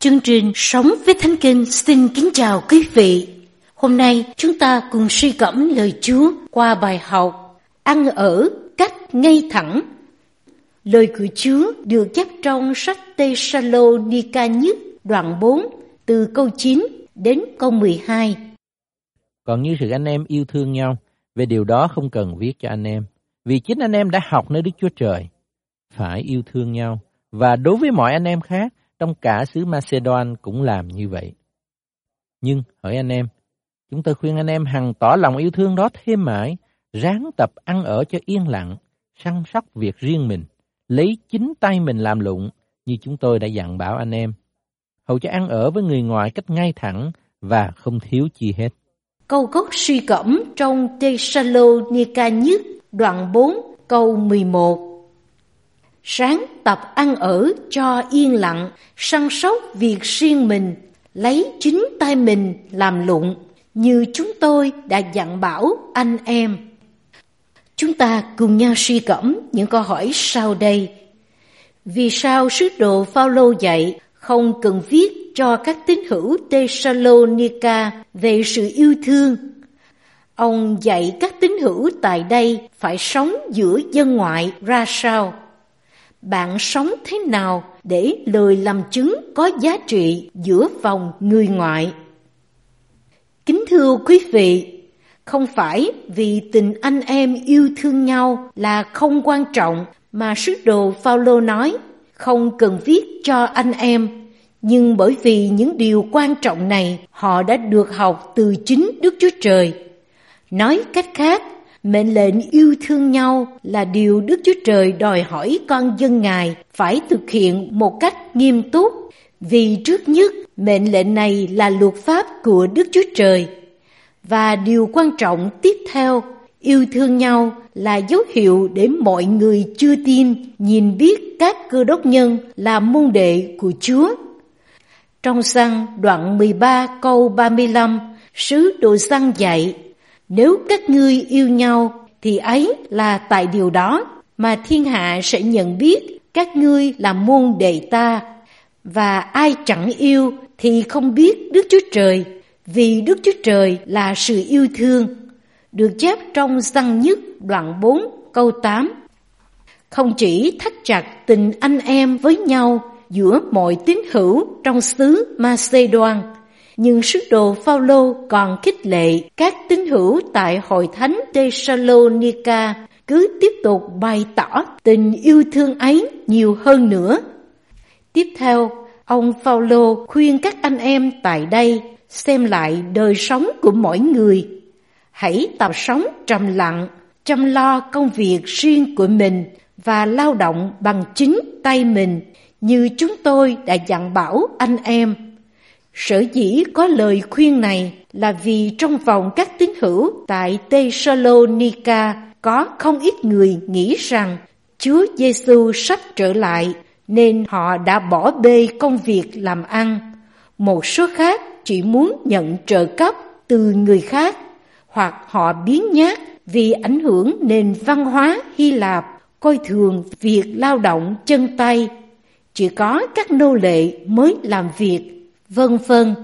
Chương trình Sống với Thánh Kinh xin kính chào quý vị. Hôm nay chúng ta cùng suy gẫm lời Chúa qua bài học Ăn ở cách ngay thẳng. Lời của Chúa được chép trong sách Tê Sa Lô Ni Ca nhất đoạn 4 từ câu 9 đến câu 12. Còn như sự anh em yêu thương nhau, về điều đó không cần viết cho anh em, vì chính anh em đã học nơi Đức Chúa Trời. Phải yêu thương nhau, và đối với mọi anh em khác, trong cả xứ Macedon cũng làm như vậy. Nhưng, hỏi anh em, chúng tôi khuyên anh em hằng tỏ lòng yêu thương đó thêm mãi, ráng tập ăn ở cho yên lặng, săn sóc việc riêng mình, lấy chính tay mình làm lụng, như chúng tôi đã dặn bảo anh em. Hầu cho ăn ở với người ngoài cách ngay thẳng và không thiếu chi hết. Câu gốc suy cẩm trong Thessalonica nhất đoạn 4 câu 11 Sáng tập ăn ở cho yên lặng, săn sóc việc riêng mình, lấy chính tay mình làm lụng, như chúng tôi đã dặn bảo anh em. Chúng ta cùng nhau suy cẩm những câu hỏi sau đây. Vì sao sứ đồ Phaolô dạy không cần viết cho các tín hữu Thessalonica về sự yêu thương? Ông dạy các tín hữu tại đây phải sống giữa dân ngoại ra sao? Bạn sống thế nào để lời làm chứng có giá trị giữa vòng người ngoại. Kính thưa quý vị, không phải vì tình anh em yêu thương nhau là không quan trọng mà sứ đồ Phaolô nói không cần viết cho anh em, nhưng bởi vì những điều quan trọng này họ đã được học từ chính Đức Chúa Trời. Nói cách khác, Mệnh lệnh yêu thương nhau là điều Đức Chúa Trời đòi hỏi con dân Ngài phải thực hiện một cách nghiêm túc, vì trước nhất mệnh lệnh này là luật pháp của Đức Chúa Trời. Và điều quan trọng tiếp theo, yêu thương nhau là dấu hiệu để mọi người chưa tin nhìn biết các cơ đốc nhân là môn đệ của Chúa. Trong xăng đoạn 13 câu 35, sứ đồ xăng dạy nếu các ngươi yêu nhau thì ấy là tại điều đó mà thiên hạ sẽ nhận biết các ngươi là môn đệ ta. Và ai chẳng yêu thì không biết Đức Chúa Trời, vì Đức Chúa Trời là sự yêu thương. Được chép trong Giăng nhất đoạn 4 câu 8. Không chỉ thắt chặt tình anh em với nhau giữa mọi tín hữu trong xứ Macedoan, nhưng sứ đồ Phaolô còn khích lệ các tín hữu tại hội thánh Thessalonica cứ tiếp tục bày tỏ tình yêu thương ấy nhiều hơn nữa. Tiếp theo, ông Phaolô khuyên các anh em tại đây xem lại đời sống của mỗi người. Hãy tập sống trầm lặng, chăm lo công việc riêng của mình và lao động bằng chính tay mình như chúng tôi đã dặn bảo anh em. Sở dĩ có lời khuyên này là vì trong vòng các tín hữu tại Thessalonica có không ít người nghĩ rằng Chúa Giêsu sắp trở lại nên họ đã bỏ bê công việc làm ăn. Một số khác chỉ muốn nhận trợ cấp từ người khác, hoặc họ biến nhát vì ảnh hưởng nền văn hóa Hy Lạp, coi thường việc lao động chân tay. Chỉ có các nô lệ mới làm việc vân vân.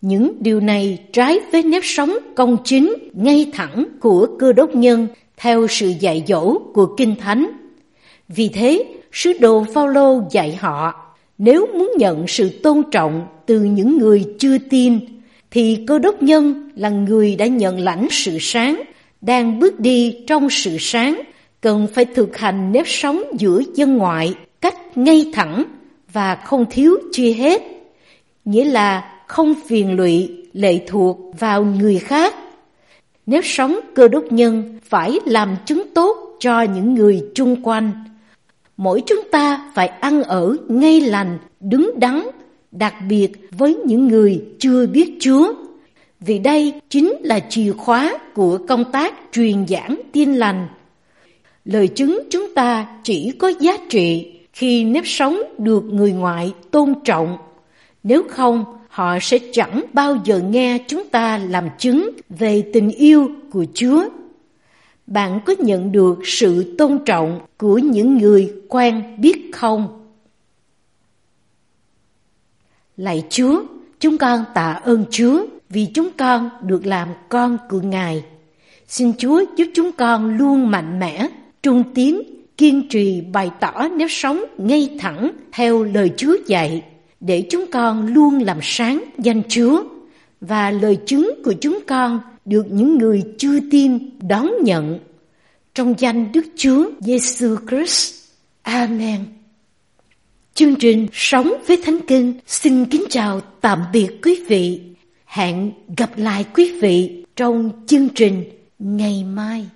Những điều này trái với nếp sống công chính, ngay thẳng của cơ đốc nhân theo sự dạy dỗ của Kinh Thánh. Vì thế, sứ đồ Phaolô dạy họ, nếu muốn nhận sự tôn trọng từ những người chưa tin, thì cơ đốc nhân là người đã nhận lãnh sự sáng, đang bước đi trong sự sáng, cần phải thực hành nếp sống giữa dân ngoại cách ngay thẳng và không thiếu chi hết nghĩa là không phiền lụy lệ thuộc vào người khác. Nếu sống cơ đốc nhân phải làm chứng tốt cho những người chung quanh. Mỗi chúng ta phải ăn ở ngay lành, đứng đắn, đặc biệt với những người chưa biết Chúa. Vì đây chính là chìa khóa của công tác truyền giảng tin lành. Lời chứng chúng ta chỉ có giá trị khi nếp sống được người ngoại tôn trọng nếu không, họ sẽ chẳng bao giờ nghe chúng ta làm chứng về tình yêu của Chúa. Bạn có nhận được sự tôn trọng của những người quen biết không? Lạy Chúa, chúng con tạ ơn Chúa vì chúng con được làm con của Ngài. Xin Chúa giúp chúng con luôn mạnh mẽ, trung tiến, kiên trì bày tỏ nếp sống ngay thẳng theo lời Chúa dạy, để chúng con luôn làm sáng danh Chúa, và lời chứng của chúng con được những người chưa tin đón nhận. Trong danh Đức Chúa Giêsu Christ. Amen. Chương trình Sống với Thánh Kinh xin kính chào tạm biệt quý vị. Hẹn gặp lại quý vị trong chương trình ngày mai.